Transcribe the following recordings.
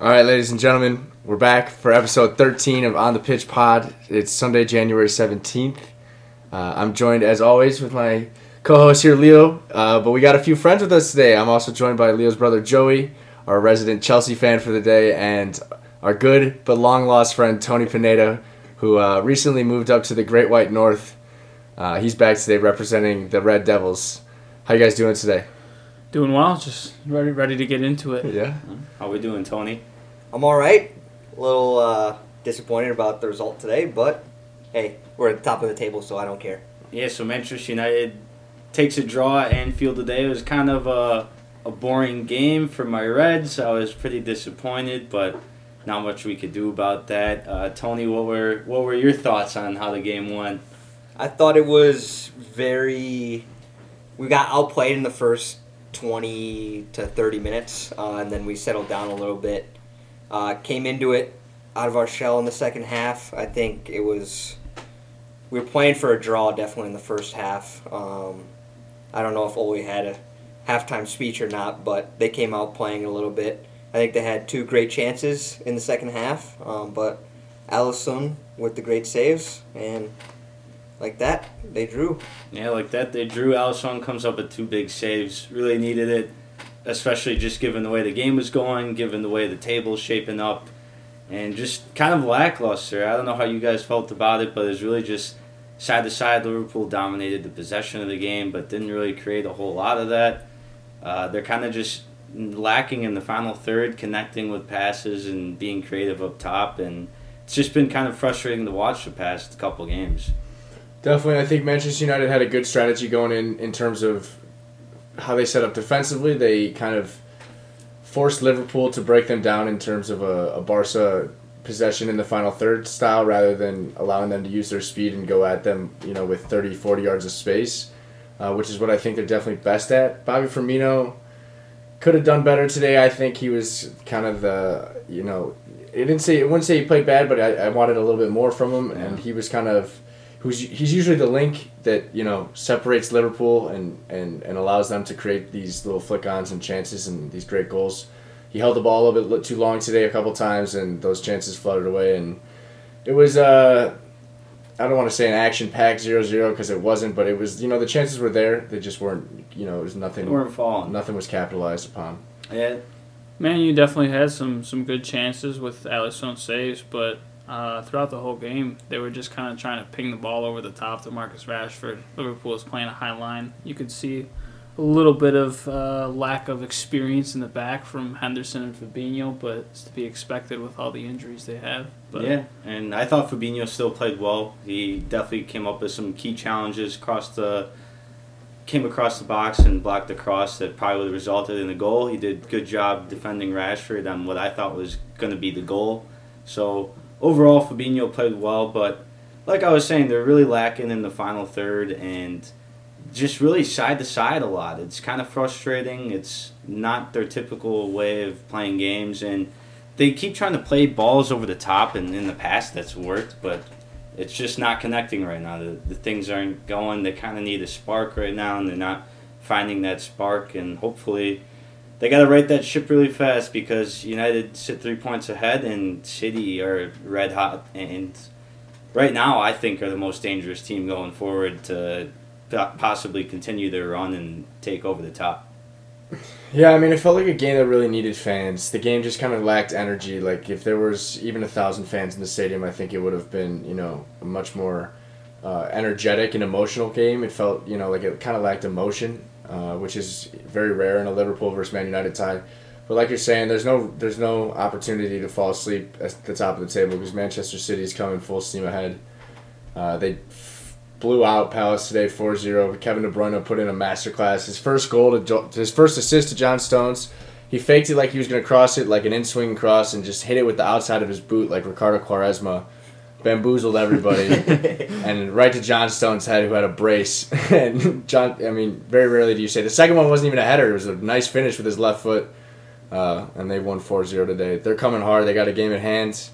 All right, ladies and gentlemen, we're back for episode 13 of On the Pitch Pod. It's Sunday, January 17th. Uh, I'm joined, as always, with my co host here, Leo. Uh, but we got a few friends with us today. I'm also joined by Leo's brother, Joey, our resident Chelsea fan for the day, and our good but long lost friend, Tony Pineda, who uh, recently moved up to the Great White North. Uh, he's back today representing the Red Devils. How you guys doing today? Doing well, just ready ready to get into it. Yeah. How we doing, Tony? I'm all right. A little uh, disappointed about the result today, but hey, we're at the top of the table, so I don't care. Yeah, so Manchester United takes a draw at Anfield today. It was kind of a, a boring game for my Reds. So I was pretty disappointed, but not much we could do about that. Uh, Tony, what were what were your thoughts on how the game went? I thought it was very. We got outplayed in the first 20 to 30 minutes, uh, and then we settled down a little bit. Uh, came into it out of our shell in the second half. I think it was. We were playing for a draw definitely in the first half. Um, I don't know if Ole had a halftime speech or not, but they came out playing a little bit. I think they had two great chances in the second half, um, but Alisson with the great saves, and like that, they drew. Yeah, like that. They drew. Alisson comes up with two big saves. Really needed it, especially just given the way the game was going, given the way the table's shaping up, and just kind of lackluster. I don't know how you guys felt about it, but it's really just side to side. Liverpool dominated the possession of the game, but didn't really create a whole lot of that. Uh, they're kind of just lacking in the final third, connecting with passes and being creative up top, and it's just been kind of frustrating to watch the past couple games. Definitely, I think Manchester United had a good strategy going in in terms of how they set up defensively. They kind of forced Liverpool to break them down in terms of a, a Barca possession in the final third style rather than allowing them to use their speed and go at them, you know, with 30, 40 yards of space, uh, which is what I think they're definitely best at. Bobby Firmino could have done better today. I think he was kind of the, you know, it didn't say, it wouldn't say he played bad, but I, I wanted a little bit more from him, and he was kind of who's he's usually the link that you know separates Liverpool and, and, and allows them to create these little flick-ons and chances and these great goals. He held the ball a little bit too long today a couple times, and those chances flooded away. And it was uh, I don't want to say an action-packed 0-0 because it wasn't, but it was you know the chances were there. They just weren't you know it was nothing. They weren't falling. Nothing was capitalized upon. Yeah, Man, you definitely had some some good chances with Alisson saves, but uh, throughout the whole game, they were just kind of trying to ping the ball over the top to Marcus Rashford. Liverpool was playing a high line. You could see a little bit of uh, lack of experience in the back from Henderson and Fabinho, but it's to be expected with all the injuries they have. But yeah, and I thought Fabinho still played well. He definitely came up with some key challenges across the came across the box and blocked the cross that probably resulted in a goal. He did good job defending Rashford on what I thought was going to be the goal. So overall, Fabinho played well, but like I was saying, they're really lacking in the final third and just really side to side a lot. It's kind of frustrating. It's not their typical way of playing games, and they keep trying to play balls over the top. And in the past, that's worked, but it's just not connecting right now. The, the things aren't going. They kind of need a spark right now, and they're not finding that spark. And hopefully, they got to right that ship really fast because United sit three points ahead, and City are red hot. And right now, I think are the most dangerous team going forward to possibly continue their run and take over the top. Yeah, I mean, it felt like a game that really needed fans. The game just kind of lacked energy. Like, if there was even a thousand fans in the stadium, I think it would have been, you know, a much more uh, energetic and emotional game. It felt, you know, like it kind of lacked emotion, uh, which is very rare in a Liverpool versus Man United tie. But like you're saying, there's no there's no opportunity to fall asleep at the top of the table because Manchester City is coming full steam ahead. Uh, they blew out Palace today 4-0. Kevin De Bruyne put in a masterclass. His first goal to his first assist to John Stones. He faked it like he was going to cross it like an in-swing cross and just hit it with the outside of his boot like Ricardo Quaresma. Bamboozled everybody and right to John Stones' head, who had a brace. and John, I mean, very rarely do you say the second one wasn't even a header. It was a nice finish with his left foot, uh, and they won 4-0 today. They're coming hard. They got a game at hand,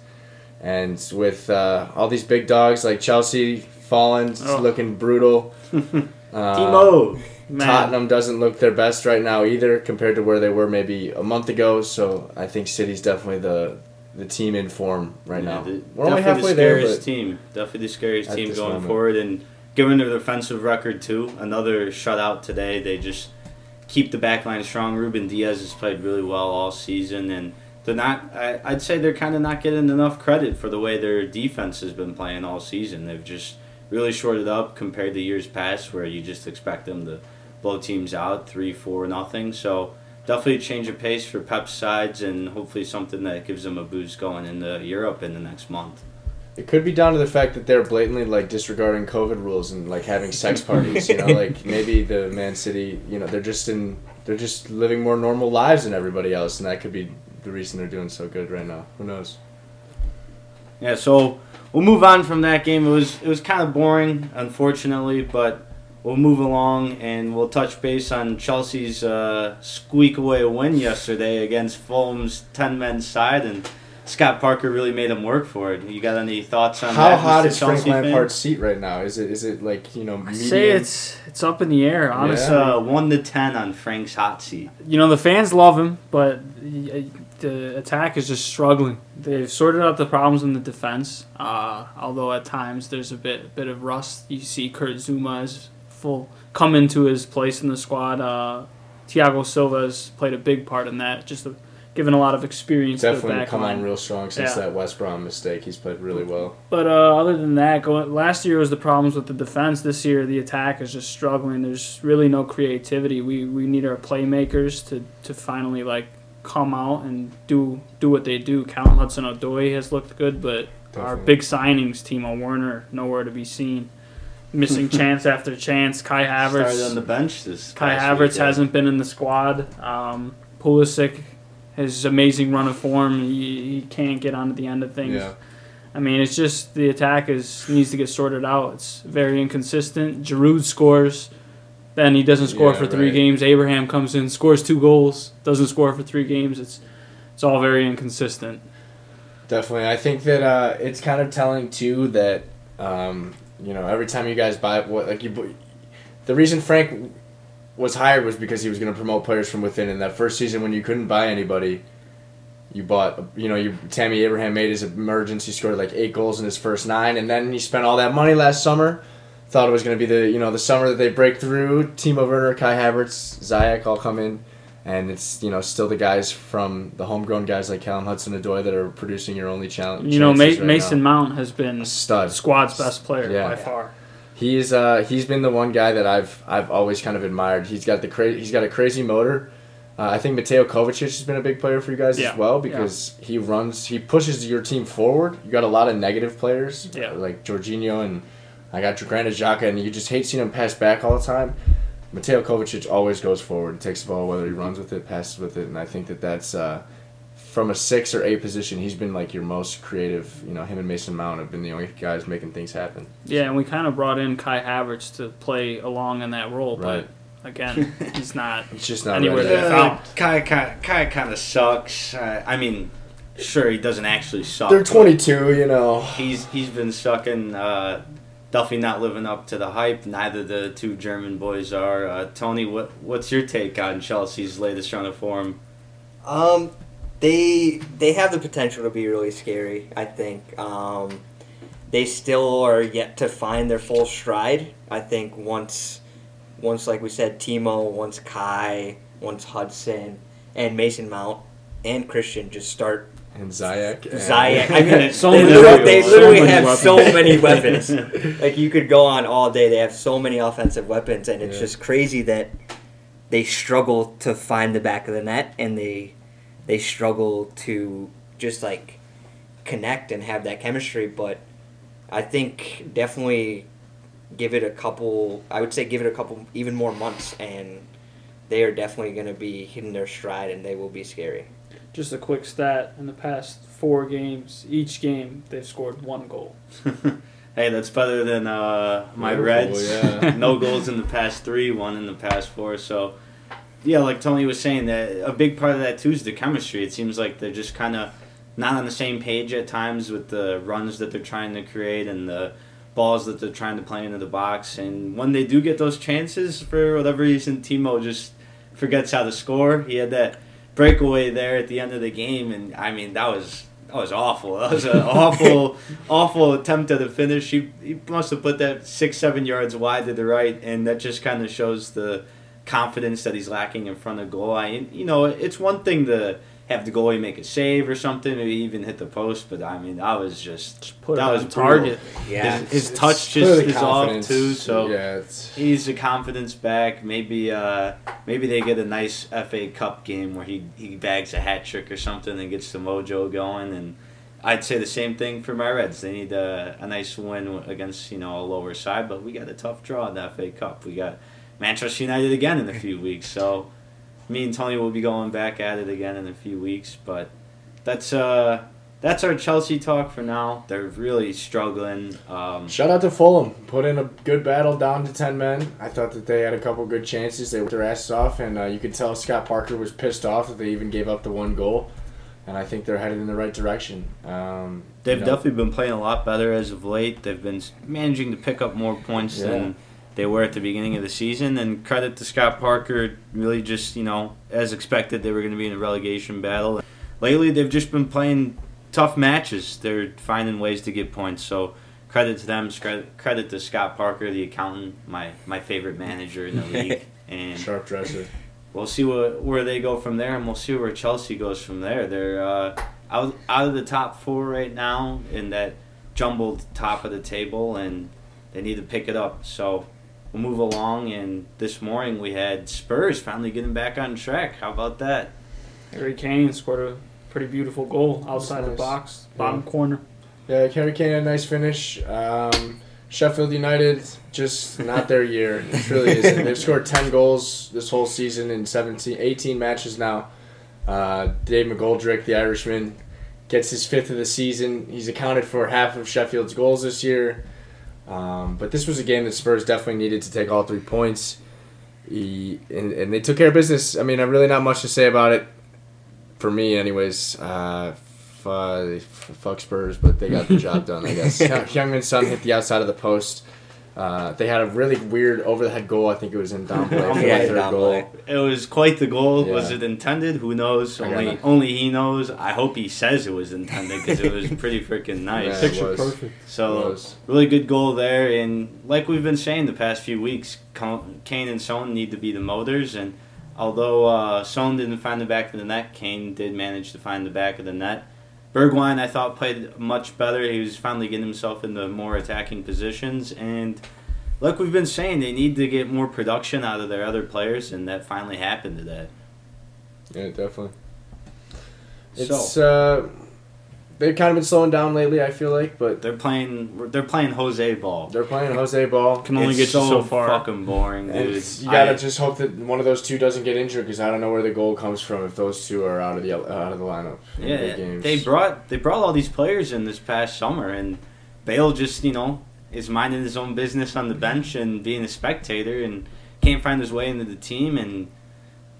and with uh, all these big dogs like Chelsea, fallen, Oh. looking brutal. Uh, Timo. Man, Tottenham doesn't look their best right now either, compared to where they were maybe a month ago. So I think City's definitely the the team in form right Yeah, now. the- We're only definitely halfway the scariest but team. Definitely the scariest team going moment. forward, and given their defensive record too, another shutout today. They just keep the back line strong. Ruben Dias has played really well all season, and they're not. I, I'd say they're kind of not getting enough credit for the way their defense has been playing all season. They've just really shorted up compared to years past, where you just expect them to blow teams out three, four, nothing. So definitely a change of pace for Pep's sides, and hopefully something that gives them a boost going into Europe in the next month. it could be down to the fact that they're blatantly like disregarding COVID rules and like having sex parties. You know, like maybe the Man City, you know, they're just in, they're just living more normal lives than everybody else, and that could be the reason they're doing so good right now. Who knows? Yeah, so we'll move on from that game. It was it was kind of boring, unfortunately, but we'll move along and we'll touch base on Chelsea's uh, squeak away win yesterday against Fulham's ten men side, and Scott Parker really made him work for it. You got any thoughts on How that? hot Mr. is Frank Chelsea fan? Lampard's seat right now? Is it is it like you know I say it's it's up in the air. Honestly, It's uh, one to ten on Frank's hot seat. you know the fans love him, but the the attack is just struggling. They've sorted out the problems in the defense, uh, although at times there's a bit bit of rust. You see Kurt Zouma has full come into his place in the squad. Uh, Thiago Silva has played a big part in that, just a, given a lot of experience to the definitely come line. on real strong since Yeah. that West Brom mistake. He's played really well. But uh, other than that, going last year was the problems with the defense. This year, the attack is just struggling. There's really no creativity. We we need our playmakers to, to finally like come out and do do what they do. Callum Hudson Odoi has looked good, but our big signings, Timo Werner, nowhere to be seen. Missing chance after chance. Kai Havertz Started on the bench this. Kai past Havertz week, hasn't been in the squad. Um, Pulisic, his amazing run of form, he, he can't get onto the end of things. Yeah. I mean, it's just the attack is needs to get sorted out. It's very inconsistent. Giroud scores, then he doesn't score Yeah, for three right. games. Abraham comes in, scores two goals, doesn't score for three games. It's it's all very inconsistent. Definitely, I think that uh, it's kind of telling too that um, you know every time you guys buy what like you, the reason Frank was hired was because he was going to promote players from within. In that first season, when you couldn't buy anybody, you bought you know you Tammy Abraham made his emergence. He scored like eight goals in his first nine, and then he spent all that money last summer. Thought it was going to be the you know the summer that they break through. Timo Werner, Kai Havertz, Ziyech all come in. And it's you know still the guys from the homegrown guys like Callum Hudson Odoi that are producing your only challenge. You know, Ma- right Mason now. Mount has been a stud. squad's best player Yeah. by far. He's uh he's been the one guy that I've I've always kind of admired. He's got the cra- he's got a crazy motor. Uh, I think Mateo Kovacic has been a big player for you guys Yeah. as well because he runs he pushes your team forward. You got a lot of negative players Yeah. like Jorginho and I got Granit Xhaka and you just hate seeing him pass back all the time. Mateo Kovacic always goes forward, takes the ball whether he runs with it, passes with it, and I think that that's uh, from a six or eight position. He's been like your most creative. You know, him and Mason Mount have been the only guys making things happen. Yeah, and we kind of brought in Kai Havertz to play along in that role, Right. but again, he's not. It's just not Anywhere ready. that- Uh, Kai, Kai, Kai kind of sucks. Uh, I mean, sure he doesn't actually suck. They're 22, you know. He's he's been sucking. Uh, definitely not living up to the hype. Neither the two German boys are. Uh, Tony, what what's your take on Chelsea's latest run of form? Um, they they have the potential to be really scary. I think. Um, they still are yet to find their full stride. I think once, once like we said, Timo, once Kai, once Hudson, and Mason Mount and Christian just start And Ziyech. and- Ziyech. I mean, So they many literally, weapons. they So literally many have weapons. so many weapons. like you could go on all day. They have so many offensive weapons, and it's Yeah. just crazy that they struggle to find the back of the net, and they they struggle to just like connect and have that chemistry. But I think definitely give it a couple. I would say give it a couple, even more months, and they are definitely going to be hitting their stride, and they will be scary. Just a quick stat: in the past four games, each game they've scored one goal. hey, that's better than uh, my Liverpool, Reds. yeah. no goals in the past three, one in the past four. So, yeah, like Tony was saying, that a big part of that too is the chemistry. It seems like they're just kind of not on the same page at times with the runs that they're trying to create and the balls that they're trying to play into the box. And when they do get those chances, for whatever reason, Timo just forgets how to score. He had that breakaway there at the end of the game, and I mean that was that was awful. That was an awful, awful attempt at a finish. He, he must have put that six, seven yards wide to the right, and that just kind of shows the confidence that he's lacking in front of goal. I, you know, it's one thing to have the goalie make a save or something, maybe even hit the post, but I mean, that was just, Just put that it was on target. Yeah. His, his It's touch clearly just is off too, so yeah, it's he's a confidence back. Maybe uh, maybe they get a nice FA Cup game where he, he bags a hat trick or something and gets the mojo going. And I'd say the same thing for my Reds. They need a, a nice win against you know a lower side, but we got a tough draw in the FA Cup. We got Manchester United again in a few weeks, so me and Tony will be going back at it again in a few weeks. But that's uh that's our Chelsea talk for now. They're really struggling. Um, Shout out to Fulham. Put in a good battle down to 10 men. I thought that they had a couple good chances. They worked their asses off, and uh, you could tell Scott Parker was pissed off that they even gave up the one goal. And I think they're headed in the right direction. Um, They've you know, definitely been playing a lot better as of late. They've been managing to pick up more points Yeah. than they were at the beginning of the season. And credit to Scott Parker, really just, you know, as expected, they were going to be in a relegation battle. Lately, they've just been playing tough matches. They're finding ways to get points. So credit to them. Credit, credit to Scott Parker, the accountant, my, my favorite manager in the league. And Sharp dresser. we'll see what, where they go from there, and we'll see where Chelsea goes from there. They're uh, out out of the top four right now in that jumbled top of the table, and they need to pick it up. So we'll move along. And this morning we had Spurs finally getting back on track. How about that? Harry Kane scored a pretty beautiful goal outside the box, bottom corner. Yeah, Harry Kane had a nice finish. Um, Sheffield United, just not their year. It really isn't. They've scored 10 goals this whole season in 17, 18 matches now. Uh, Dave McGoldrick, the Irishman, gets his fifth of the season. He's accounted for half of Sheffield's goals this year. Um, but this was a game that Spurs definitely needed to take all three points. He, and, and they took care of business. I mean, I really not much to say about it. For me, anyways. Uh, f- uh, fuck Spurs, but they got the job done, I guess. Heung-min Son hit the outside of the post. Uh, they had a really weird over the head goal. I think it was in down play Yeah, third down goal. play. It was quite the goal. Yeah. Was it intended? Who knows? Only only he knows. I hope he says it was intended because it was pretty freaking nice. Yeah, it Picture was. perfect. So really good goal there, and like we've been saying the past few weeks, Kane and Son need to be the motors. And although uh, Son didn't find the back of the net, Kane did manage to find the back of the net. Bergwijn, I thought, played much better. He was finally getting himself into more attacking positions, and like we've been saying, they need to get more production out of their other players, and that finally happened today. Yeah, definitely. So- It's uh, they've kind of been slowing down lately. I feel like, but They're playing. They're playing Jose ball. they're playing Jose ball. Can only It's get you so far. Fucking boring, And dude. you gotta I- just hope that one of those two doesn't get injured because I don't know where the goal comes from if those two are out of the uh, out of the lineup. in big Yeah, games. they brought they brought all these players in this past summer, and Bale just you know is minding his own business on the bench and being a spectator, and can't find his way into the team. And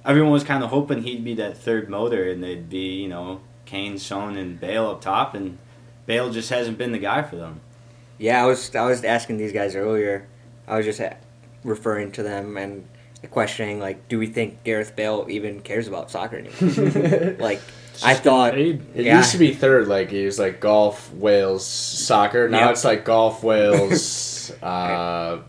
everyone was kind of hoping he'd be that third motor, and they'd be you know Kane, Son, and Bale up top, and Bale just hasn't been the guy for them. Yeah, I was I was asking these guys earlier. I was just uh, referring to them and questioning like, do we think Gareth Bale even cares about soccer anymore? like, I thought Paid. It Yeah. used to be third, like it was like golf, Wales, soccer. Now Yep. it's like golf, Wales, uh, I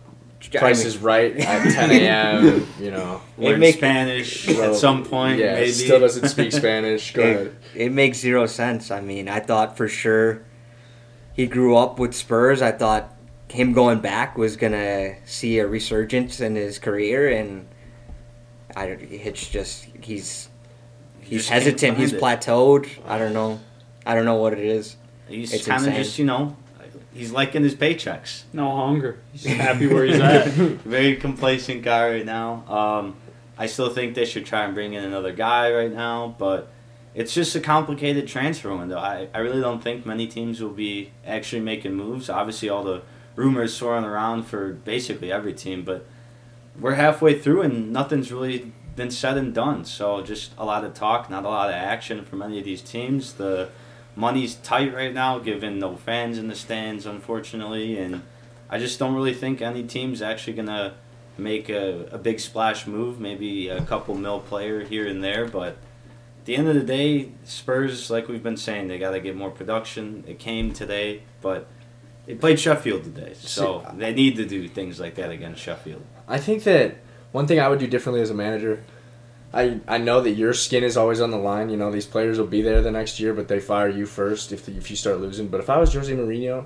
Price is Right at 10 a.m. You know, Learn make- Spanish Well, at some point, yeah, maybe. still doesn't speak Spanish. Go it, ahead. it makes zero sense. I mean, I thought for sure he grew up with Spurs. I thought him going back was gonna see a resurgence in his career, and I don't. It's just he's he's Just hesitant. He's find it. plateaued. I don't know. I don't know what it is. He's It's kind of just you know, he's liking his paychecks. No hunger. He's happy where he's at. Very complacent guy right now. Um, I still think they should try and bring in another guy right now, but it's just a complicated transfer window. I, I really don't think many teams will be actually making moves. Obviously, all the rumors swirling around for basically every team, but we're halfway through and nothing's really been said and done. So just a lot of talk, not a lot of action from any of these teams. The money's tight right now, given no fans in the stands, unfortunately, and I just don't really think any team's actually gonna make a, a big splash move. Maybe a couple mil player here and there, but at the end of the day, Spurs, like we've been saying, they got to get more production. It came today, but they played Sheffield today, so they need to do things like that against Sheffield. I think that one thing I would do differently as a manager. I, I know that your skin is always on the line. You know these players will be there the next year, but they fire you first if if you start losing. But if I was Jose Mourinho,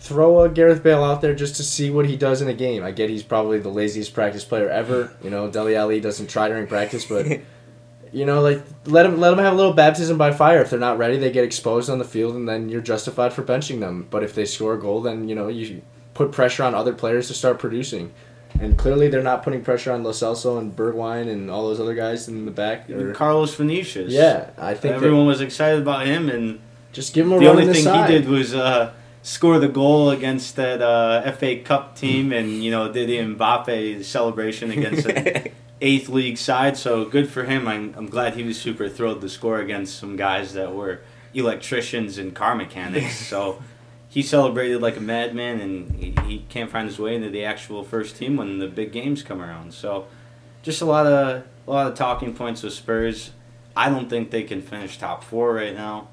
throw a Gareth Bale out there just to see what he does in a game. I get he's probably the laziest practice player ever. You know, Dele Alli doesn't try during practice, but you know, like let them let them have a little baptism by fire. If they're not ready, they get exposed on the field, and then you're justified for benching them. But if they score a goal, then you know you put pressure on other players to start producing. And clearly, they're not putting pressure on Lo Celso and Bergwijn and all those other guys in the back. or- Carlos Vinicius. yeah, I think everyone was excited about him, and just give him a the run only the thing side. he did was uh, score the goal against that uh, FA Cup team, and you know did the Mbappe celebration against an eighth league side. So good for him. I'm, I'm glad he was super thrilled to score against some guys that were electricians and car mechanics. so he celebrated like a madman, and he, he can't find his way into the actual first team when the big games come around. So just a lot of a lot of talking points with Spurs. I don't think they can finish top four right now.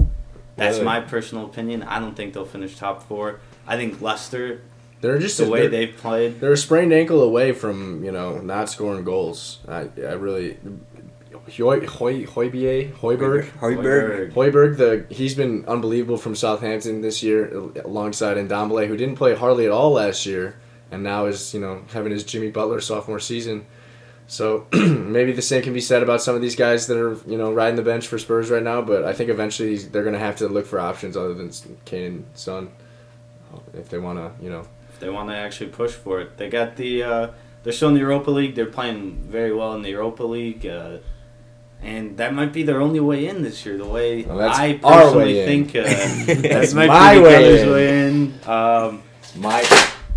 That's Really? my personal opinion. I don't think they'll finish top four. I think Leicester, they're just the way they've played, they're a sprained ankle away from you know not scoring goals. I I really. Hoy, Hoy, Hoybier, Hoiberg, Hoiberg. Hoiberg, the he's been unbelievable from Southampton this year, alongside Ndombele, who didn't play hardly at all last year, and now is you know having his Jimmy Butler sophomore season. So maybe the same can be said about some of these guys that are you know riding the bench for Spurs right now. But I think eventually they're gonna have to look for options other than Kane and Son, if they want to you know. if they want to actually push for it, they got the. Uh, they're still in the Europa League. They're playing very well in the Europa League, uh, and that might be their only way in this year. The way Well, I personally think uh, That's might my be way Gunners' in. way in. Um, My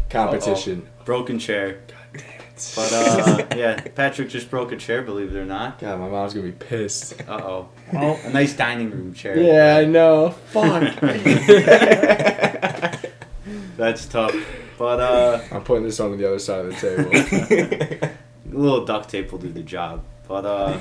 competition. broken chair. God damn it. But uh, yeah, Patrick just broke a chair. Believe it or not. God, my mom's gonna be pissed. Uh oh. Oh, a nice dining room chair. Yeah, I know. Fuck. That's tough. But uh, I'm putting this on the other side of the table. a little duct tape will do the job. But uh,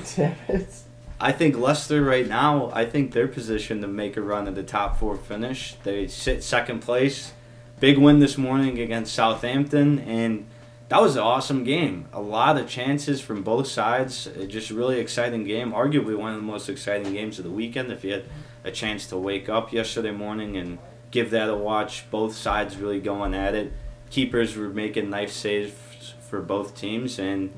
I think Leicester right now, I think they're positioned to make a run at the top four finish. They sit second place. Big win this morning against Southampton, and that was an awesome game. A lot of chances from both sides. Uh, Just a really exciting game. Arguably one of the most exciting games of the weekend. If you had a chance to wake up yesterday morning and give that a watch, both sides really going at it. Keepers were making nice saves for both teams, and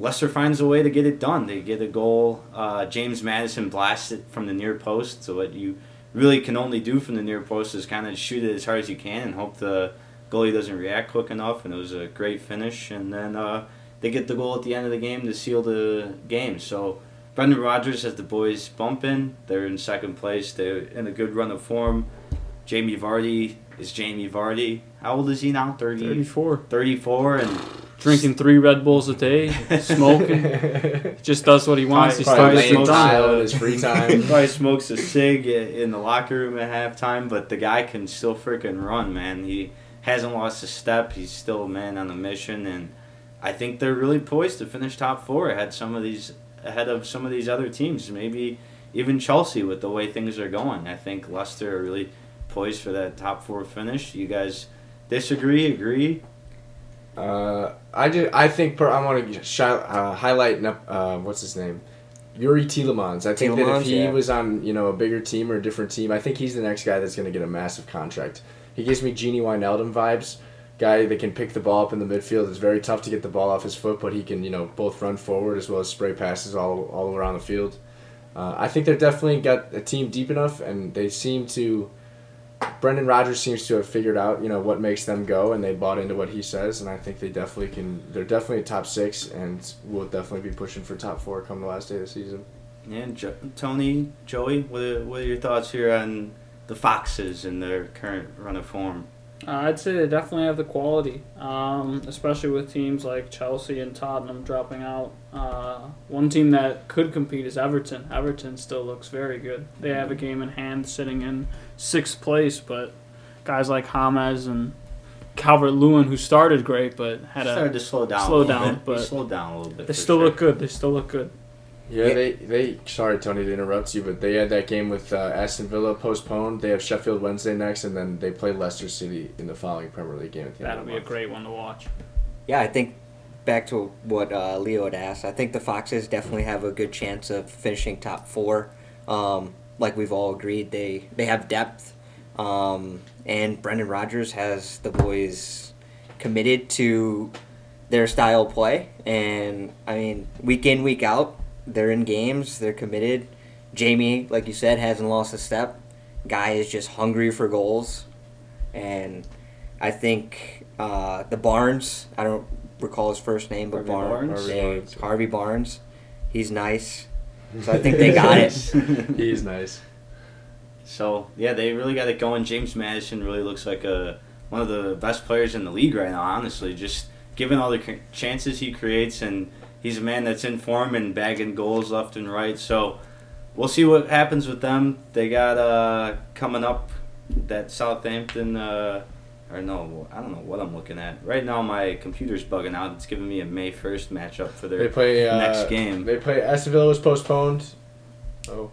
Leicester finds a way to get it done. They get a goal. Uh, James Maddison blasts it from the near post. So what you really can only do from the near post is kind of shoot it as hard as you can and hope the goalie doesn't react quick enough. And it was a great finish. And then uh, they get the goal at the end of the game to seal the game. So Brendan Rodgers has the boys bumping. They're in second place. They're in a good run of form. Jamie Vardy is Jamie Vardy. How old is he now? 30, 34. 34 and Drinking three Red Bulls a day, smoking. Just does what he wants. He Probably Probably still playing gets smokes, tile in his free He time. probably smokes a cig in the locker room at halftime, but the guy can still freaking run, man. He hasn't lost a step. He's still a man on a mission, and I think they're really poised to finish top four ahead some of these ahead of some of these other teams. Maybe even Chelsea with the way things are going. I think Leicester are really poised for that top four finish. You guys disagree? Agree? Uh, I just, I think per, I want to shi- uh, highlight uh, what's his name, Youri Tielemans. I think that if he yeah. was on you know a bigger team or a different team, I think he's the next guy that's going to get a massive contract. He gives me Gini Wijnaldum vibes. Guy that can pick the ball up in the midfield. It's very tough to get the ball off his foot, but he can you know both run forward as well as spray passes all all around the field. Uh, I think they're definitely got a team deep enough, and they seem to. Brendan Rodgers seems to have figured out, you know, what makes them go, and they bought into what he says, and I think they definitely can. They're definitely a top six, and will definitely be pushing for top four come the last day of the season. Yeah, jo- Tony, Joey, what are, what are your thoughts here on the Foxes and their current run of form? Uh, I'd say they definitely have the quality, um, especially with teams like Chelsea and Tottenham dropping out. Uh, one team that could compete is Everton. Everton still looks very good. They have a game in hand, sitting in sixth place, but guys like James and Calvert Lewin, who started great, but had a started to slow down. slow a little down, bit. but he slowed down a little bit. they still sure. look good. They still look good. Yeah, Yeah. they they sorry Tony to interrupt you, but they had that game with uh, Aston Villa postponed. They have Sheffield Wednesday next, and then they play Leicester City in the following Premier League game at the That'll of the be a great one to watch. Yeah, I think back to what uh, Leo had asked. I think the Foxes definitely have a good chance of finishing top four. Um, like we've all agreed, they they have depth, um, and Brendan Rodgers has the boys committed to their style of play. And I mean, week in week out, they're in games. They're committed. Jamie, like you said, hasn't lost a step. Guy is just hungry for goals, and I think uh, the Barnes. I don't recall his first name, but Harvey Barnes. Barnes? Harvey yeah, Barnes. Harvey Barnes. He's nice. So I think they got it. He's nice. So yeah, they really got it going. James Maddison really looks like a one of the best players in the league right now. Honestly, just given all the c- chances he creates, and he's a man that's in form and bagging goals left and right. So we'll see what happens with them. They got uh, coming up that Southampton. Uh, or no, I don't know what I'm looking at. Right now, my computer's bugging out. It's giving me a May 1st matchup for They their play uh, next game. They play Aston Villa was postponed. Oh,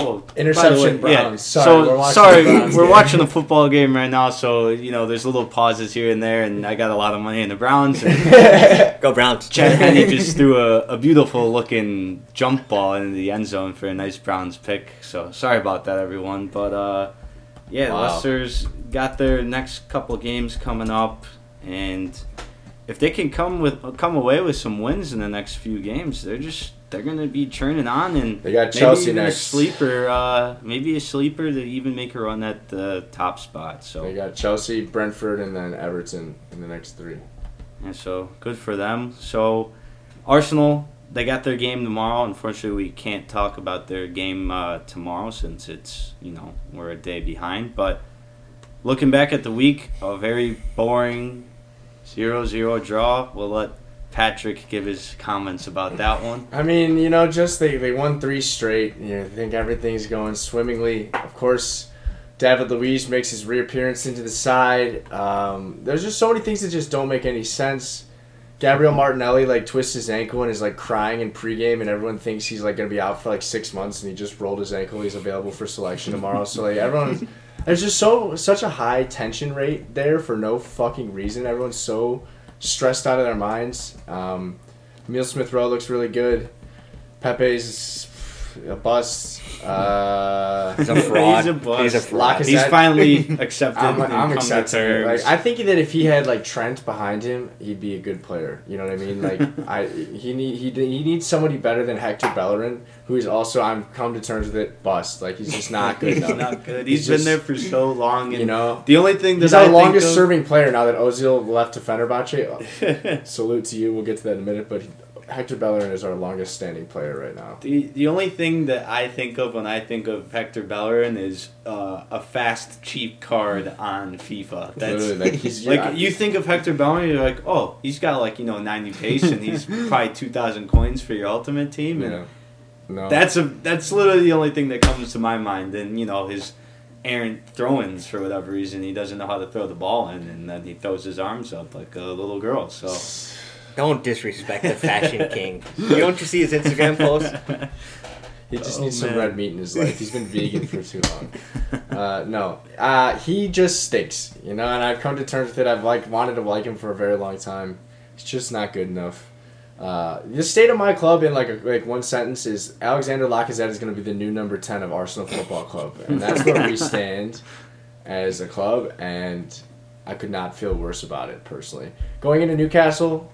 Oh, Interception, by the way, Browns. Sorry, so we're watching sorry, the Browns we're watching a football game right now. So you know, there's little pauses here and there, and I got a lot of money in the Browns. And Go Browns. Chad Henne just threw a, a beautiful looking jump ball into the end zone for a nice Browns pick. So sorry about that, everyone. But uh, yeah, Wow. Leicester's got their next couple games coming up, and if they can come with come away with some wins in the next few games, they're just they're gonna be churning on and They got maybe even next. a sleeper, uh, maybe a sleeper to even make a run at the top spot. So They got Chelsea, Brentford, and then Everton in the next three. And so good for them. So Arsenal, they got their game tomorrow. Unfortunately, we can't talk about their game uh, tomorrow since it's you know we're a day behind. But looking back at the week, a very boring 0-0 draw. We'll let Patrick give his comments about that one. I mean, you know, just they, they won three straight. You know, think everything's going swimmingly. Of course, David Luiz makes his reappearance into the side. Um, there's just so many things that just don't make any sense. Gabriel Martinelli like twists his ankle and is like crying in pregame, and everyone thinks he's like gonna be out for like six months, and he just rolled his ankle. He's available for selection tomorrow. So like everyone, there's just so such a high tension rate there for no fucking reason. Everyone's so stressed out of their minds. Um, Emil Smith Rowe looks really good. Pepe's a bust. Uh, He's a fraud. He's a bust. He's a fraud. He's finally accepted. I'm, I'm accepting Like I think that if he had like Trent behind him, he'd be a good player. You know what I mean? Like I he need he he needs somebody better than Hector Bellerin, who is also I'm come to terms with it bust. Like he's just not good He's not good. He's he's been just- there for so long, and You know, the only thing that he's I our longest of- serving player now that Ozil left to Fenerbahce. Salute to you. We'll get to that in a minute, but Hector Bellerin is our longest standing player right now. The the only thing that I think of when I think of Hector Bellerin is uh, a fast cheap card on FIFA. That's Literally, like he's like yeah, you think of Hector Bellerin, you're like, oh, he's got like you know ninety pace and he's probably two thousand coins for your ultimate team, and yeah. No. that's a that's literally the only thing that comes to my mind. And you know his errant throw-ins for whatever reason, he doesn't know how to throw the ball in, and then he throws his arms up like a little girl. So. Don't disrespect the fashion king. You don't you see his Instagram post? He just Oh, needs some red meat in his life. He's been vegan for too long. Uh, no, uh, he just stinks, you know. And I've come to terms with it. I've like wanted to like him for a very long time. He's just not good enough. Uh, the state of my club in like a, like one sentence is Alexander Lacazette is going to be the new number ten of Arsenal Football Club, and that's where we stand as a club. And I could not feel worse about it personally. Going into Newcastle,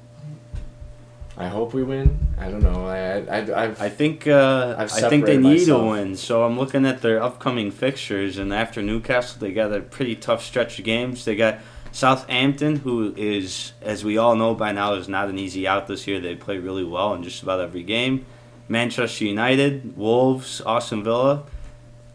I hope we win. I don't know. I I I've, I think uh, I've I think they need myself. a win. So I'm looking at their upcoming fixtures, and after Newcastle, they got a pretty tough stretch of games. They got Southampton, who is, as we all know by now, is not an easy out this year. They play really well in just about every game. Manchester United, Wolves, Aston Villa.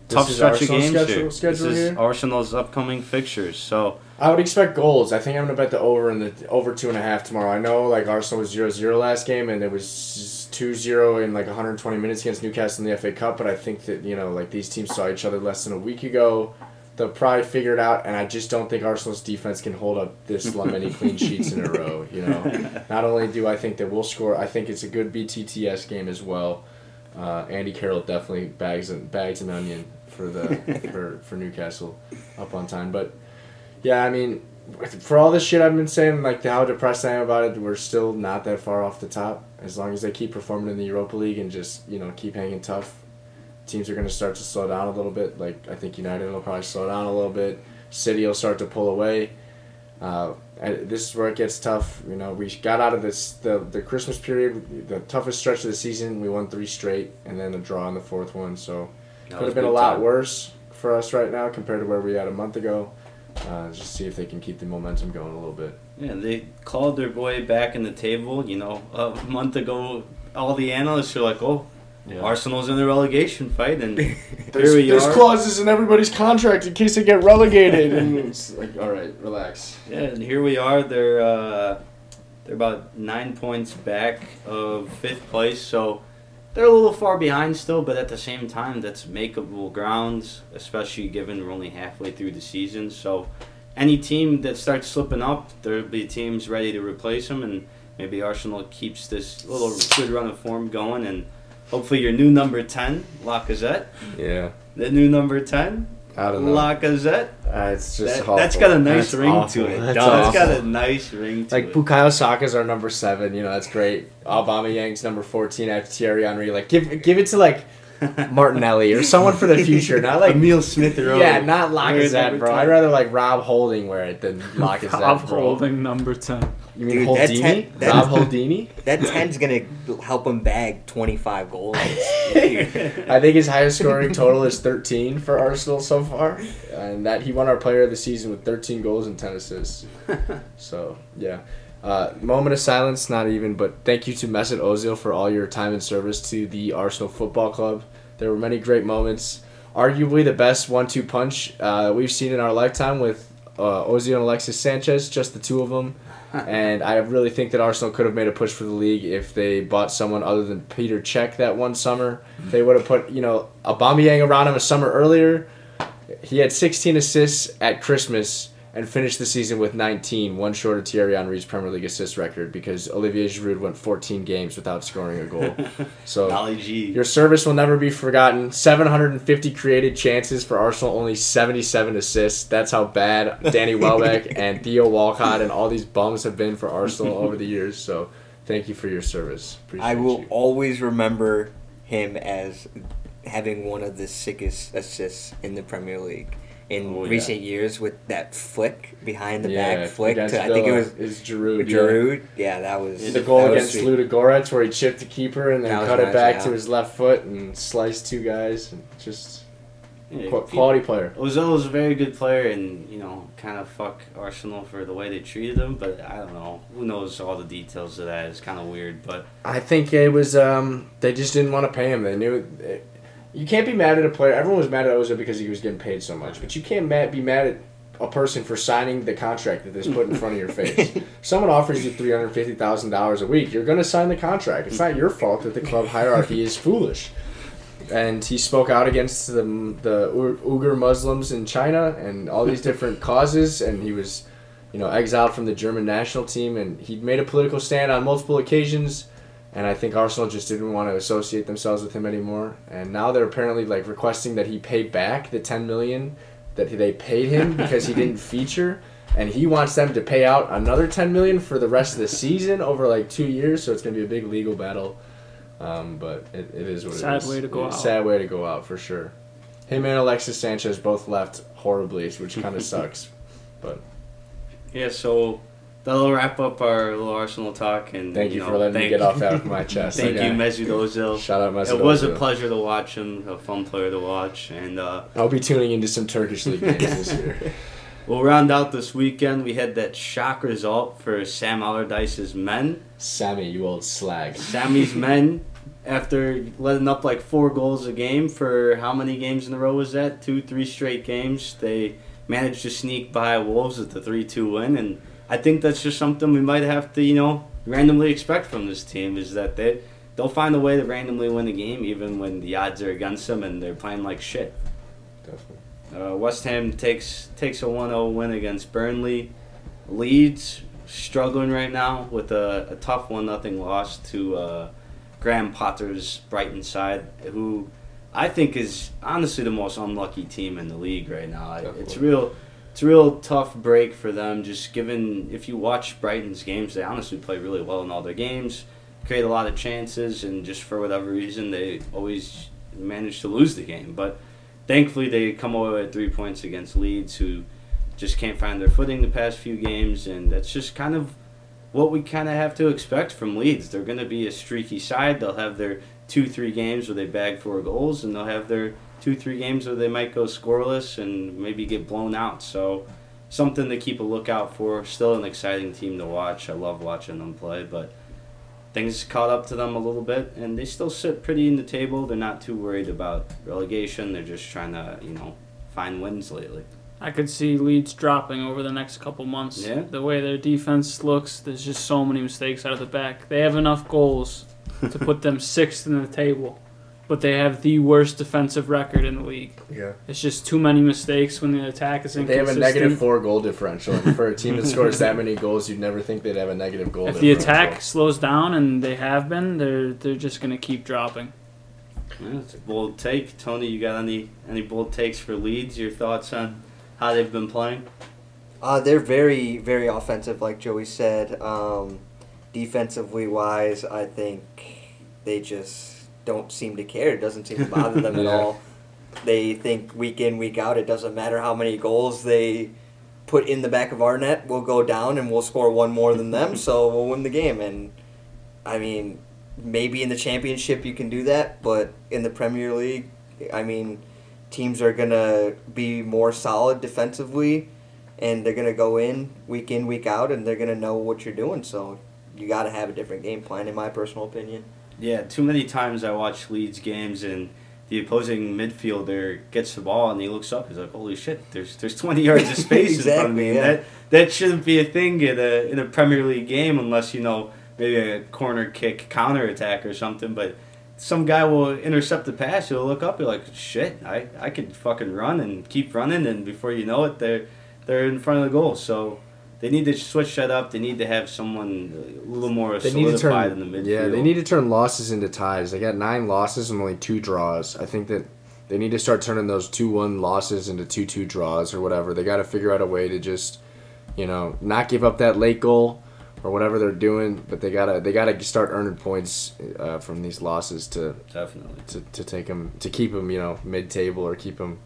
Tough stretch of games schedule- here. schedule this is? Arsenal's upcoming fixtures. So I would expect goals. I think I'm gonna bet the over in the over two and a half tomorrow. I know like Arsenal was 0-0 last game and it was 2-0 in like 120 minutes against Newcastle in the FA Cup, but I think that you know like these teams saw each other less than a week ago. they'll probably figure it out. And I just don't think Arsenal's defense can hold up this many clean sheets in a row. You know, not only do I think that we'll score, I think it's a good BTTS game as well. Uh, Andy Carroll definitely bags bags an onion for the for for Newcastle up on time, but yeah, I mean for all the shit I've been saying, like how depressed I am about it, we're still not that far off the top. As long as they keep performing in the Europa League and just you know keep hanging tough, teams are going to start to slow down a little bit. Like I think United will probably slow down a little bit. City will start to pull away. Uh, this is where it gets tough. You know, we got out of this the the Christmas period, the toughest stretch of the season. We won three straight, and then a draw in the fourth one. So could have been a lot time. worse for us right now compared to where we had a month ago. Uh, just see if they can keep the momentum going a little bit. Yeah, they called their boy back in the table. You know, a month ago, all the analysts are like, "Oh, yeah. Arsenal's in the relegation fight," and there's, there's clauses in everybody's contract in case they get relegated. and it's like, all right, relax. Yeah, and here we are. They're uh, they're about nine points back of fifth place, so they're a little far behind still, but at the same time, that's makeable grounds, especially given we're only halfway through the season. So, any team that starts slipping up, there'll be teams ready to replace them, and maybe Arsenal keeps this little good run of form going, and hopefully your new number ten, Lacazette. Yeah. The new number ten, I don't know. Lacazette. Uh, it's just that, has got a nice that's ring awful. to it. That's, that's got a nice ring to like, it. Like Bukayo Saka's our number seven. You know that's great. Obama Aubameyang's number fourteen after Thierry Henry. Like give give it to like Martinelli or someone for the future. Not like Emil Smith Rowe. Yeah, not Lacazette, bro. I'd rather like Rob Holding wear it than Lacazette. Rob bro. Holding number ten. You mean Dude, Holdini? Ten, that, Rob Holdini? That ten's gonna help him bag twenty five goals. I think his highest scoring total is thirteen for Arsenal so far, and that he won our Player of the Season with thirteen goals and ten assists. so yeah. Uh, moment of silence, not even, but thank you to Mesut Ozil for all your time and service to the Arsenal Football Club. There were many great moments. Arguably the best one-two punch uh, we've seen in our lifetime with uh, Ozil and Alexis Sanchez, just the two of them. and I really think that Arsenal could have made a push for the league if they bought someone other than Petr Cech that one summer. They would have put, you know, Aubameyang around him a summer earlier. He had 16 assists at Christmas and finished the season with 19, one short of Thierry Henry's Premier League assist record because Olivier Giroud went 14 games without scoring a goal. So your service will never be forgotten. 750 created chances for Arsenal, only 77 assists. That's how bad Danny Welbeck and Theo Walcott and all these bums have been for Arsenal over the years. So thank you for your service. Appreciate I will you. always remember him as having one of the sickest assists in the Premier League in oh, recent yeah. years with that flick behind the yeah, back flick. To, I think it was is Giroud. Giroud, yeah. yeah, that was the goal against Ludogorets where he chipped the keeper and then cut nice, it back to his left foot and sliced two guys. And just quality player. Ozil was a very good player, and you know, kind of fuck Arsenal for the way they treated him. But I don't know. Who knows all the details of that? It's kind of weird, but I think it was um, they just didn't want to pay him. They knew. It, you can't be mad at a player. Everyone was mad at Ozil because he was getting paid so much, but you can't mad, be mad at a person for signing the contract that they put in front of your face. Someone offers you three hundred fifty thousand dollars a week, you're going to sign the contract. It's not your fault that the club hierarchy is foolish. And he spoke out against the the Uyghur Muslims in China and all these different causes, and he was, you know, exiled from the German national team, and he made a political stand on multiple occasions and I think Arsenal just didn't want to associate themselves with him anymore. And now they're apparently like requesting that he pay back the 10 million that they paid him because he didn't feature, and he wants them to pay out another 10 million for the rest of the season over like two years. So it's gonna be a big legal battle. Um, but it, it is what sad it is. Sad way to go out. Sad way to go out for sure. Him and Alexis Sanchez both left horribly, which kind of sucks. But yeah, so that'll wrap up our little Arsenal talk. And thank you, you know, for letting me get off that of my chest. thank okay. you, Mesut Ozil. Shout out Mesut It was Ozil. a pleasure to watch him. A fun player to watch, and uh, I'll be tuning into some Turkish league games this year. We'll round out this weekend. We had that shock result for Sam Allardyce's men. Sammy, you old slag. Sammy's men, after letting up like four goals a game for how many games in a row was that? Two, three straight games. They managed to sneak by Wolves with the 3 2 win, and I think that's just something we might have to, you know, randomly expect from this team is that they they'll find a way to randomly win a game even when the odds are against them and they're playing like shit. Definitely. Uh, West Ham takes takes a 1-0 win against Burnley. Leeds struggling right now with a, a tough one nothing loss to uh, Graham Potter's Brighton side, who I think is honestly the most unlucky team in the league right now. I- It's real. It's a real tough break for them. Just given if you watch Brighton's games, they honestly play really well in all their games, create a lot of chances, and just for whatever reason, they always manage to lose the game. But thankfully, they come away with three points against Leeds, who just can't find their footing the past few games, and that's just kind of what we kind of have to expect from Leeds. They're going to be a streaky side. They'll have their two, three games where they bag four goals, and they'll have their two, three games where they might go scoreless and maybe get blown out. So, something to keep a lookout for. Still an exciting team to watch. I love watching them play, but things caught up to them a little bit, and they still sit pretty in the table. They're not too worried about relegation. They're just trying to, you know, find wins lately. I could see Leeds dropping over the next couple months. Yeah. The way their defense looks, there's just so many mistakes out of the back. They have enough goals to put them sixth in the table, but they have the worst defensive record in the league. Yeah. It's just too many mistakes when the attack is inconsistent. They have a negative four goal differential. And for a team that scores that many goals, you'd never think they'd have a negative goal If the attack slows down, and they have been, they're they're just gonna keep dropping. Yeah, it's a bold take. Tony, you got any any bold takes for Leeds? Your thoughts on how they've been playing? Uh, they're very, very offensive, like Joey said. Um, defensively wise, I think they just don't seem to care. It doesn't seem to bother them at all. They think week in, week out, it doesn't matter how many goals they put in the back of our net, we'll go down and we'll score one more than them, so we'll win the game. And I mean, maybe in the championship you can do that, but in the Premier League, I mean, teams are gonna be more solid defensively, and they're gonna go in week in week out, and they're gonna know what you're doing. So you got to have a different game plan, in my personal opinion. Yeah, too many times I watch Leeds games and the opposing midfielder gets the ball and he looks up. He's like, "Holy shit! There's there's 20 yards of space in front of me." Exactly, And yeah. that that shouldn't be a thing in a in a Premier League game unless you know maybe a corner kick counter attack or something. But some guy will intercept the pass. You'll look up. You're like, "Shit! I I could fucking run and keep running." And before you know it, they're they're in front of the goal. So. They need to switch that up. They need to have someone a little more They solidified turn. in the midfield. Yeah, they need to turn losses into ties. They got nine losses and only two draws. I think that they need to start turning those two-one losses into two-two draws or whatever. They got to figure out a way to just, you know, not give up that late goal or whatever they're doing. But they gotta they gotta start earning points uh, from these losses to, Definitely. to to take them to keep them you know mid-table or keep them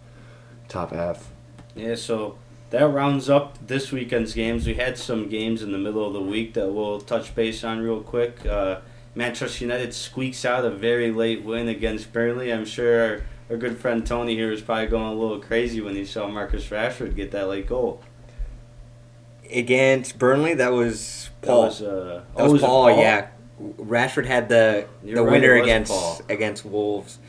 top half. Yeah, so that rounds up this weekend's games. We had some games in the middle of the week that we'll touch base on real quick. Uh, Manchester United squeaks out a very late win against Burnley. I'm sure our, our good friend Tony here was probably going a little crazy when he saw Marcus Rashford get that late goal. Against Burnley, that was That Paul. was, uh, That oh, was it Paul, yeah. Rashford had the You're the right, winner against Paul. against Wolves,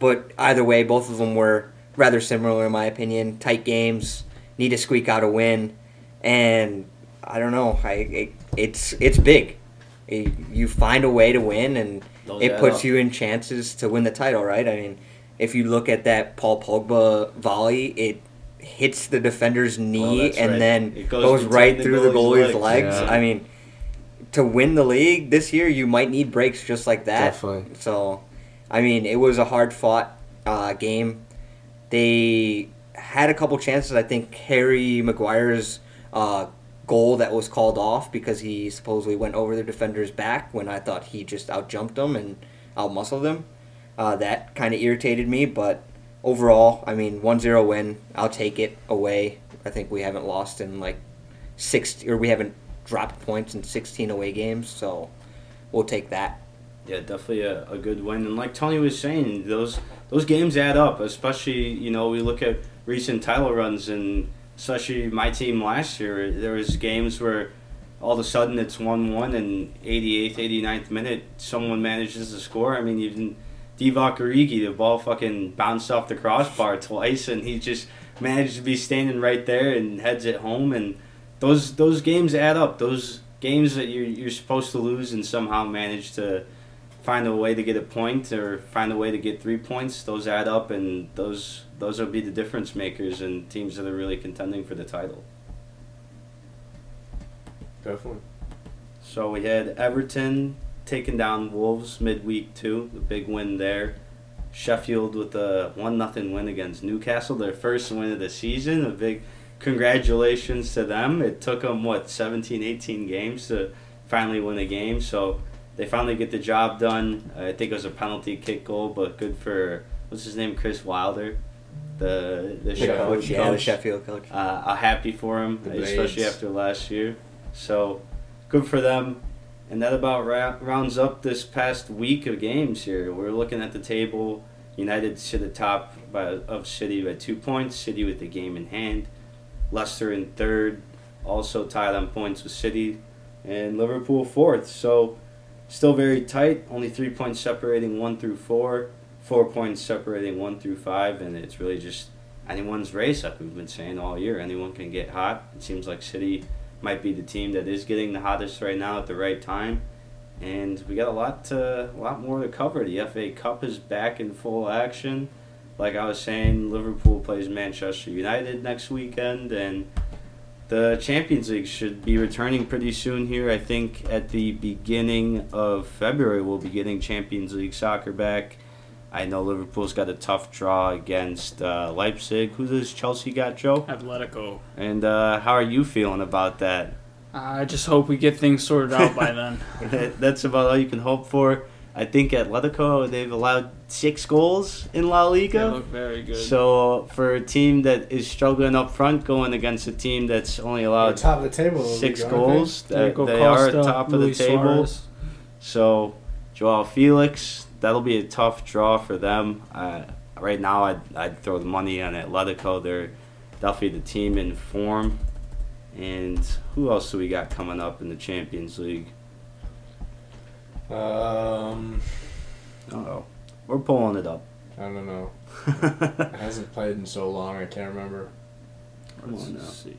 but either way, both of them were rather similar in my opinion. Tight games, need to squeak out a win, and I don't know. I it, it's it's big. It- you find a way to win, and Those it puts up. you in chances to win the title, right? I mean, if you look at that Paul Pogba volley, it hits the defender's knee Oh, and right. then It goes goes, right the through the goalie's goalie's legs. legs. Yeah. I mean, to win the league this year, you might need breaks just like that. Definitely. So, I mean, it was a hard fought uh, game. They had a couple chances. I think Harry Maguire's uh, goal that was called off because he supposedly went over the defender's back when I thought he just outjumped them and outmuscled them. Uh, that kind of irritated me, but overall, I mean, 1-0 win. I'll take it away. I think we haven't lost in like six, or we haven't dropped points in 16 away games, so we'll take that. Yeah, definitely a, a good win. And like Tony was saying, those those games add up. Especially you know we look at recent title runs and especially my team last year. There was games where all of a sudden it's one one and 88th, 89th minute someone manages to score. I mean even Divock Origi, the ball fucking bounced off the crossbar twice and he just managed to be standing right there and heads it home and those those games add up. Those games that you're you're supposed to lose and somehow manage to find a way to get a point or find a way to get three points. Those add up, and those those will be the difference makers and teams that are really contending for the title. Definitely. So we had Everton taking down Wolves midweek two, the big win there. Sheffield with a one nothing win against Newcastle, their first win of the season. A big congratulations to them. It took them what 17, 18 games to finally win a game, so they finally get the job done. I think it was a penalty kick goal, but good for what's his name, Chris Wilder, the the, The Sheffield coach, yeah, the. Sheffield coach. Uh, I'm happy for him, especially after last year. So, good for them. And that about ra- rounds up this past week of games here. We're looking at the table. United sit the top by, of City by two points. City with the game in hand. Leicester in third, also tied on points with City, and Liverpool fourth. So, still very tight. Only three points separating one through four. Four points separating one through five, and it's really just anyone's race, like we've been saying all year. Anyone can get hot. It seems like City might be the team that is getting the hottest right now at the right time. And we got a lot to, a lot more to cover. The FA Cup is back in full action. Like I was saying, Liverpool plays Manchester United next weekend, and the Champions League should be returning pretty soon here. I think at the beginning of February, we'll be getting Champions League soccer back. I know Liverpool's got a tough draw against uh, Leipzig. Who does Chelsea got, Joe? Atletico. And uh, how are you feeling about that? I just hope we get things sorted out by then. That- That's about all you can hope for. I think Atletico they've allowed six goals in La They Liga. look very good. So for a team that is struggling up front, going against a team that's only We're allowed top of the table. six aren't they? goals, Diego they are at top of the Luis table. Suarez. So, Joao Felix, that'll be a tough draw for them. Uh, right now, I'd, I'd throw the money on Atletico. They're definitely the team in form. And who else do we got coming up in the Champions League? Um, Oh, we're pulling it up. I don't know. It hasn't played in so long. I can't remember. Come Let's on now. see.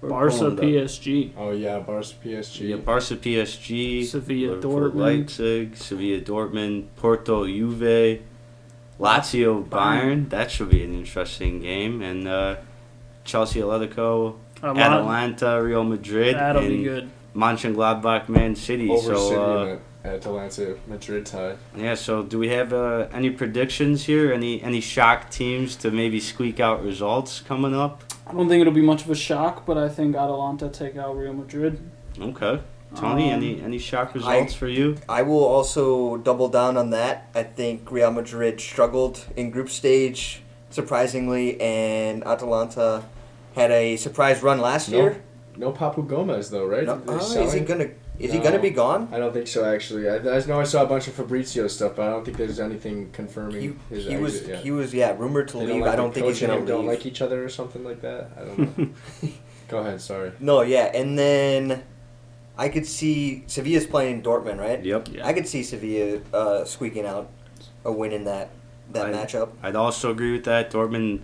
We're Barca pulling it up. PSG. Oh yeah, Barca PSG. Yeah, Barca PSG, Sevilla, Dortmund. Leipzig, Sevilla Dortmund, Porto Juve, Lazio Bayern. Bayern. That should be an interesting game. And uh, Chelsea Atletico, A lot- Atalanta, Real Madrid, That'll and be good. Mönchengladbach, Man City. Over so City uh, and Atalanta Madrid tie. yeah, so do we have uh, any predictions here? Any any shock teams to maybe squeak out results coming up? I don't think it'll be much of a shock, but I think Atalanta take out Real Madrid. Okay, Tony, Um, any any shock results for you? I will also double down on that. I think Real Madrid struggled in group stage, surprisingly, and Atalanta had a surprise run last No, year. No Papu Gomez though, right? No, oh, is he gonna? Is he gonna be gone? I don't think so. Actually, I, I know I saw a bunch of Fabrizio stuff, but I don't think there's anything confirming He, his he was yet. he was yeah rumored to They leave. like I don't think he's gonna him Don't like each other or something like that. I don't know. Go ahead. Sorry. No, yeah, and then I could see Sevilla's playing Dortmund, right? Yep. Yeah. I could see Sevilla uh, squeaking out a win in that that I- matchup. I'd also agree with that. Dortmund,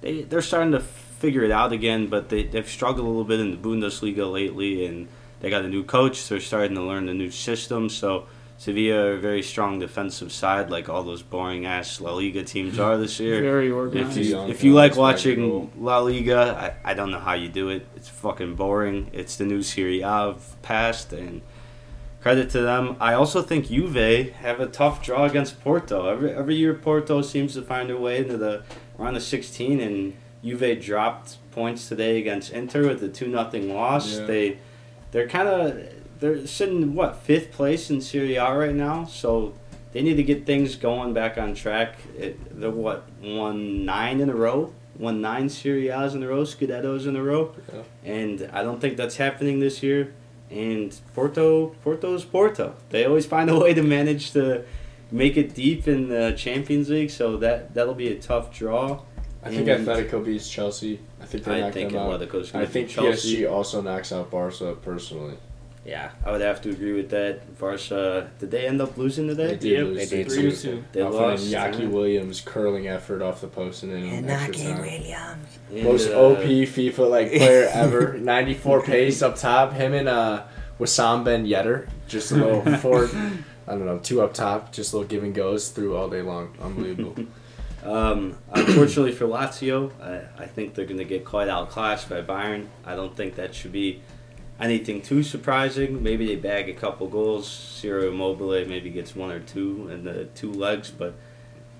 they they're starting to figure it out again, but they they've struggled a little bit in the Bundesliga lately, and they got a new coach. So they're starting to learn the new system. So Sevilla are a very strong defensive side, like all those boring ass La Liga teams are this year. Very If organized. you, if you like guys, back and watching La Liga, I, I don't know how you do it. It's fucking boring. It's the new Serie A of past, and credit to them. I also think Juve have a tough draw against Porto. Every every year Porto seems to find their way into the round of 16, and Juve dropped points today against Inter with a two nothing loss. Yeah. They they're kind of they're sitting what fifth place in Serie A right now, so they need to get things going back on track. It, they're what won nine in a row, won nine Serie A's in a row, Scudettos in a row, Yeah. and I don't think that's happening this year. And Porto, Porto's Porto. They always find a way to manage to make it deep in the Champions League, so that that'll be a tough draw. I think And- Atletico beats Chelsea. I think they I knock think them out. Atletico's I going to think beat Chelsea. PSG also knocks out Barca personally. Yeah, I would have to agree with that. Barca, did they end up losing today? They today? did Yep, lose. they did Three to two. They Off lost. an Iñaki? Williams curling effort off the post and in extra time. Williams. And, Most uh, OP FIFA like player ever. 94 pace up top. Him and uh Wissam Ben Yedder. Just a little four, I don't know, two up top, just little give and goes through all day long. Unbelievable. Um, unfortunately for Lazio, I, I think they're going to get quite outclassed by Bayern. I don't think that should be anything too surprising. Maybe they bag a couple goals. Ciro Immobile maybe gets one or two in the two legs, but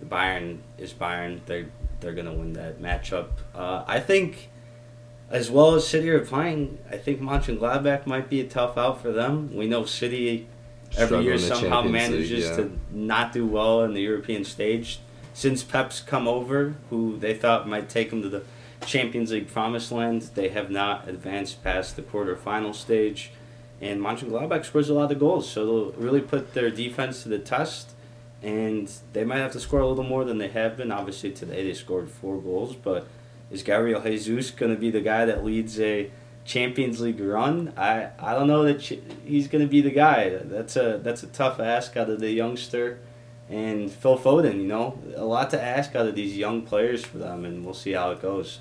Bayern is Bayern. They're they're going to win that matchup. Uh, I think, as well as City are playing, I think Mönchengladbach might be a tough out for them. We know City every Struggle year somehow Champions manages League, yeah. to not do well in the European stage. Since Pep's come over, who they thought might take them to the Champions League promised land, they have not advanced past the quarterfinal stage. And Mönchengladbach scores a lot of goals, so they'll really put their defense to the test. And they might have to score a little more than they have been. Obviously, today they scored four goals, but is Gabriel Jesus going to be the guy that leads a Champions League run? I, I don't know that he's going to be the guy. That's a that's a tough ask out of the youngster. And Phil Foden, you know, a lot to ask out of these young players for them, and we'll see how it goes.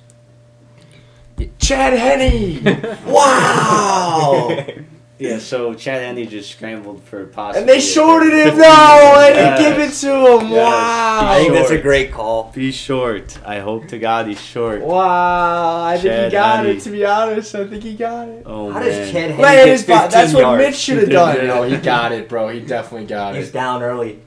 Chad Henne! wow! Yeah, so Chad Henne just scrambled for possibly. and they shorted him! 50 No! I didn't give it to him! Yes. Wow! I think that's a great call. Be short. I hope to God he's short. Wow! I think he got Henne. it, to be honest. I think he got it. Oh How man. does Chad Henne Man, get his 15 bo- that's what yards? Mitch should have done. No, he got it, bro. He definitely got He's it. He's down early.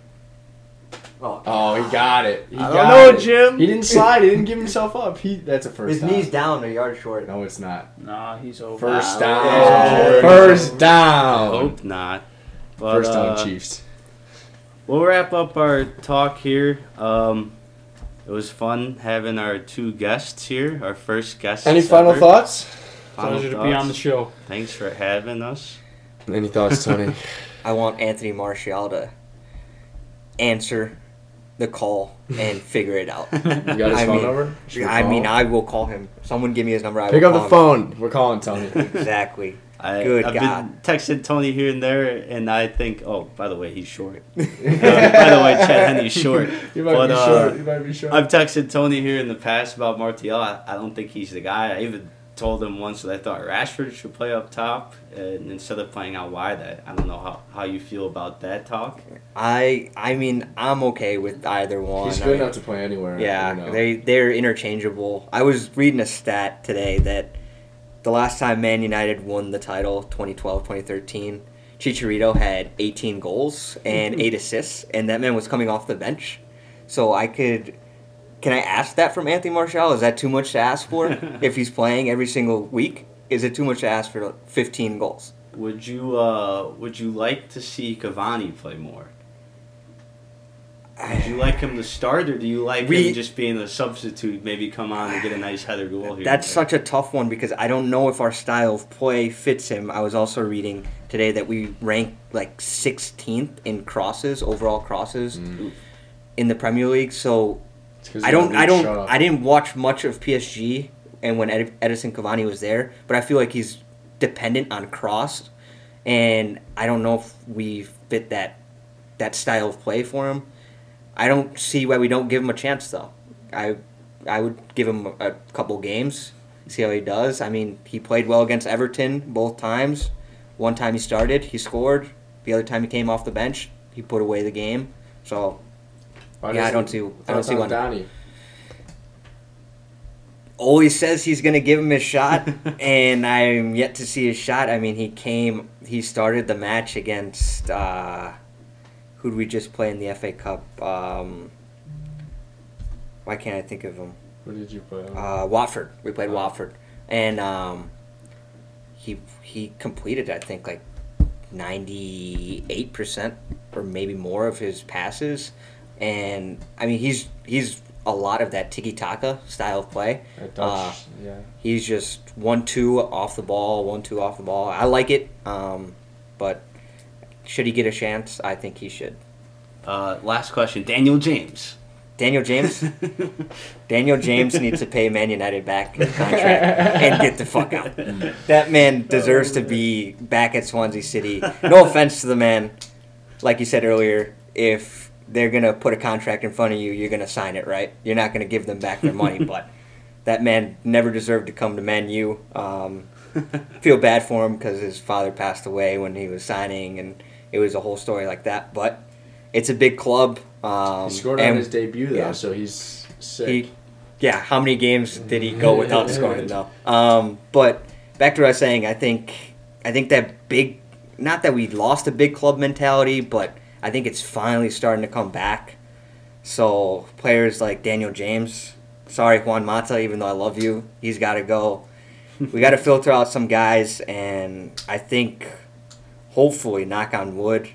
Oh, Oh, he got it. He I don't know, it. Jim. He didn't slide. He didn't give himself up. He that's a first His down. knee's down a yard short. No, it's not. Nah, he's over. First down. yeah. First I down. hope not. But, First down, uh, Chiefs. We'll wrap up our talk here. Um, it was fun having our two guests here, our first guest. Any final ever. thoughts? Final Pleasure to be on the show. Thanks for having us. Any thoughts, Tony? I want Anthony Martial to answer the call and figure it out. You got his I phone mean- number? Should I mean. I will call him. Someone give me his number. I pick will up the call him. phone. We're calling Tony. Exactly. I, Good I've God. been texting Tony here and there, and I think, oh, by the way, he's short. Uh, by the way, Chad Henne's short. You might But, be uh, short. You might be short. I've texted Tony here in the past about Martial. I, I don't think he's the guy. I even told him once that I thought Rashford should play up top and instead of playing out wide. I, I don't know how, how you feel about that talk. I I mean, I'm okay with either one. He's good mean, enough to play anywhere. Yeah, you know. they they're interchangeable. I was reading a stat today that the last time Man United won the title, 2012-2013, Chicharito had 18 goals and mm-hmm. 8 assists and that man was coming off the bench. So I could can I ask that from Anthony Martial? Is that too much to ask for if he's playing every single week? Is it too much to ask for 15 goals? Would you uh, would you like to see Cavani play more? Would you like him to start, or do you like We- him just being a substitute? Maybe come on and get a nice header goal here. That's such a tough one because I don't know if our style of play fits him. I was also reading today that we rank like 16th in crosses, overall crosses Mm. in the Premier League. So It's 'cause I don't, I don't, Shaw. I didn't watch much of PSG and when Ed- Edison Cavani was there, but I feel like he's dependent on cross, and I don't know if we fit that that style of play for him. I don't see why we don't give him a chance though. I I would give him a, a couple games, see how he does. I mean, he played well against Everton both times. One time he started, he scored. The other time he came off the bench, he put away the game. So Why yeah, I don't see. I don't see on why. Donnie. Ole says he's gonna give him his shot, and I'm yet to see his shot. I mean, he came, he started the match against uh, who did we just play in the FA Cup? Um, why can't I think of him? What did you play? Uh, Watford. We played Oh. Watford, and um, he he completed I think like ninety eight percent or maybe more of his passes, and I mean he's he's a lot of that tiki taka style of play. Dutch, uh, yeah. He's just one two off the ball, one two off the ball. I like it, um, but should he get a chance? I think he should. Uh, last question, Daniel James. Daniel James. Daniel James needs to pay Man United back his contract and get the fuck out. That man deserves to be back at Swansea City. No offense to the man, like you said earlier, if they're gonna put a contract in front of you, you're gonna sign it, right? You're not gonna give them back their money, but that man never deserved to come to Man U. Um, feel bad for him because his father passed away when he was signing, and it was a whole story like that. But it's a big club. Um, he scored on his debut though, yeah. so he's sick. he, yeah, how many games did he go without scoring? No. Um, but back to what I was saying, I think I think that big, not that we lost a big club mentality, but I think it's finally starting to come back. So players like Daniel James, sorry Juan Mata, even though I love you, he's got to go. we got to filter out some guys, and I think, hopefully, knock on wood,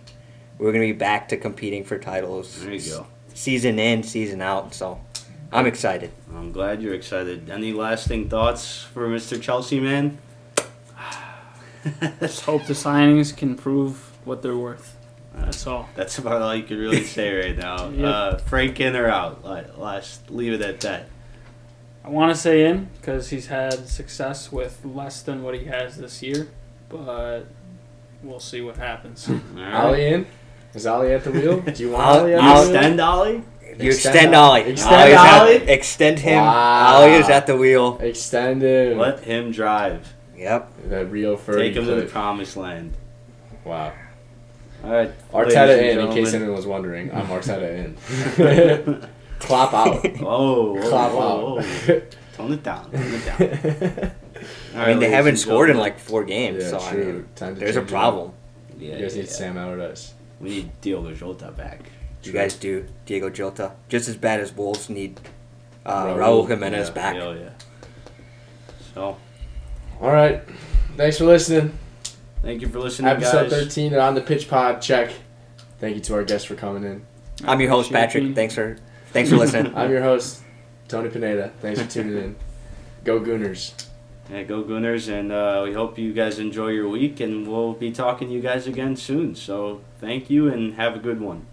we're gonna be back to competing for titles. There you go. Season in, season out. So I'm excited. I'm glad you're excited. Any lasting thoughts for Mr. Chelsea man? Let's hope the signings can prove what they're worth. That's all. That's about all you can really say right now. Yep. Uh, Frank in or out? Like, Last, leave it at that. I want to say in because he's had success with less than what he has this year, but we'll see what happens. All right. Ole in? Is Ole at the wheel? Do you want I'll- Ole at I'll the wheel? Extend Ole? You Extend extend Ole. Ole. Extend Ole's Ole? extend him. Wow. Ole is at the wheel. Extend him. Let him drive. Yep. That Rio Furby Take him to the promised land. Wow. All right. Arteta in, and in case anyone was wondering. I'm Arteta in. Klopp out. Oh, Klopp whoa, out. whoa. Tone it down. Tone it down. All I right, mean, they haven't scored in like four games, yeah, so I true. mean, Time to there's a change it up. problem. Yeah, You guys yeah, need yeah. Sam Allardyce. We need Diogo Jota back. True. You guys do Diogo Jota just as bad as Wolves need uh, Raul, Raul Jimenez yeah, back. Hell yeah. So, All right. Thanks for listening. Thank you for listening, guys. Episode guys. 13 on the Pitch Pod. Check. Thank you to our guests for coming in. I'm your host Patrick. being- Thanks for thanks for listening. I'm your host, Tony Pineda. Thanks for tuning in. Go Gooners. Yeah, go Gunners, and uh, we hope you guys enjoy your week, and we'll be talking to you guys again soon. So, thank you, and have a good one.